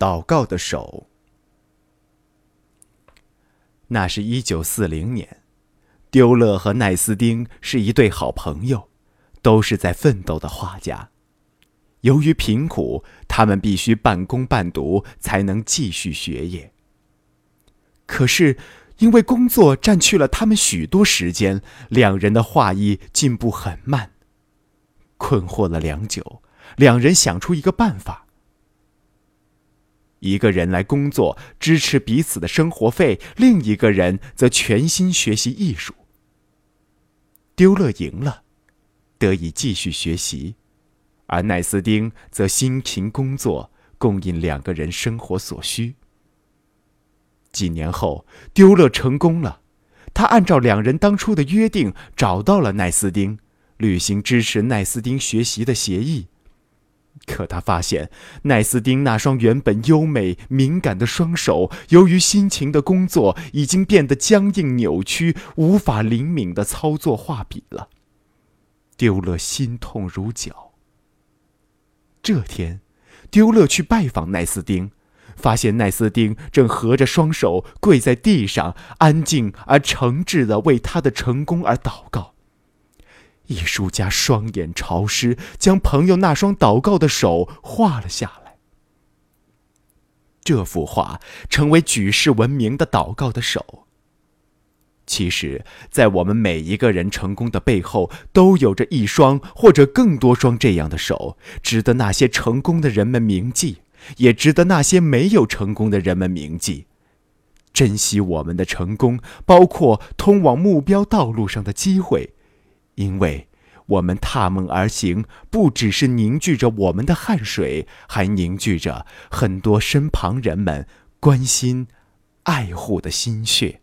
祷告的手。那是一九四零年，丢勒和奈斯丁是一对好朋友，都是在奋斗的画家。由于贫苦，他们必须半工半读才能继续学业。可是，因为工作占去了他们许多时间，两人的画艺进步很慢。困惑了良久，两人想出一个办法：一个人来工作，支持彼此的生活费；另一个人则全心学习艺术。丢勒赢了，得以继续学习。而奈斯丁则辛勤工作，供应两个人生活所需。几年后，丢勒成功了，他按照两人当初的约定找到了奈斯丁，履行支持奈斯丁学习的协议。可他发现，奈斯丁那双原本优美敏感的双手，由于辛勤的工作，已经变得僵硬扭曲，无法灵敏的操作画笔了。丢勒心痛如绞。这天，丢勒去拜访奈斯丁，发现奈斯丁正合着双手跪在地上，安静而诚挚地为他的成功而祷告。艺术家双眼潮湿，将朋友那双祷告的手画了下来。这幅画成为举世闻名的祷告的手。其实，在我们每一个人成功的背后，都有着一双或者更多双这样的手，值得那些成功的人们铭记，也值得那些没有成功的人们铭记。珍惜我们的成功，包括通往目标道路上的机会，因为我们踏梦而行，不只是凝聚着我们的汗水，还凝聚着很多身旁人们关心、爱护的心血。